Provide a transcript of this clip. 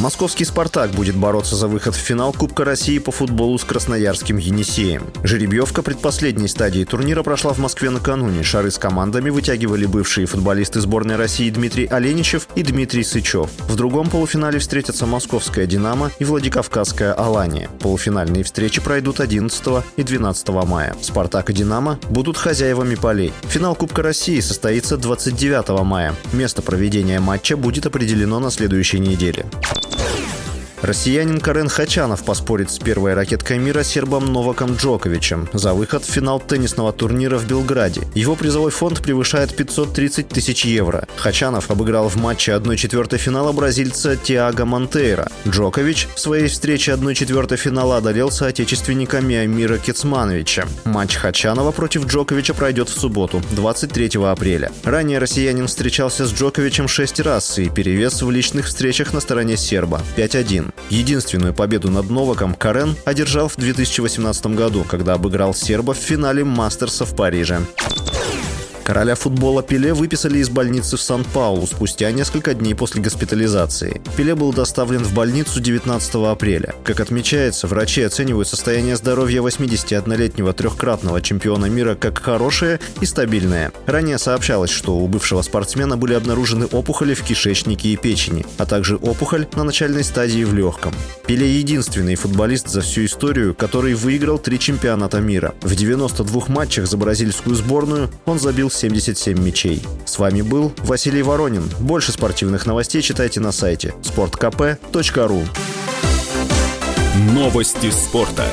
Московский «Спартак» будет бороться за выход в финал Кубка России по футболу с красноярским «Енисеем». Жеребьевка предпоследней стадии турнира прошла в Москве накануне. Шары с командами вытягивали бывшие футболисты сборной России Дмитрий Оленичев и Дмитрий Сычев. В другом полуфинале встретятся московская «Динамо» и Владикавказская «Алания». Полуфинальные встречи пройдут 11 и 12 мая. «Спартак» и «Динамо» будут хозяевами полей. Финал Кубка России состоится 29 мая. Место проведения матча будет определено на следующей неделе. Россиянин Карен Хачанов поспорит с первой ракеткой мира сербом Новаком Джоковичем за выход в финал теннисного турнира в Белграде. Его призовой фонд превышает 530 тысяч евро. Хачанов обыграл в матче 1-4 финала бразильца Тиаго Монтейра. Джокович в своей встрече 1-4 финала одолел соотечественника Миамира Кецмановича. Матч Хачанова против Джоковича пройдет в субботу, 23 апреля. Ранее россиянин встречался с Джоковичем 6 раз и перевес в личных встречах на стороне серба 5-1. Единственную победу над Новаком Карен одержал в 2018 году, когда обыграл серба в финале Мастерса в Париже. Короля футбола Пеле выписали из больницы в Сан-Паулу спустя несколько дней после госпитализации. Пеле был доставлен в больницу 19 апреля. Как отмечается, врачи оценивают состояние здоровья 81-летнего трехкратного чемпиона мира как хорошее и стабильное. Ранее сообщалось, что у бывшего спортсмена были обнаружены опухоли в кишечнике и печени, а также опухоль на начальной стадии в легком. Пеле единственный футболист за всю историю, который выиграл три чемпионата мира. В 92 матчах за бразильскую сборную он забил 77 мячей. С вами был Василий Воронин. Больше спортивных новостей читайте на сайте sportkp.ru Новости спорта.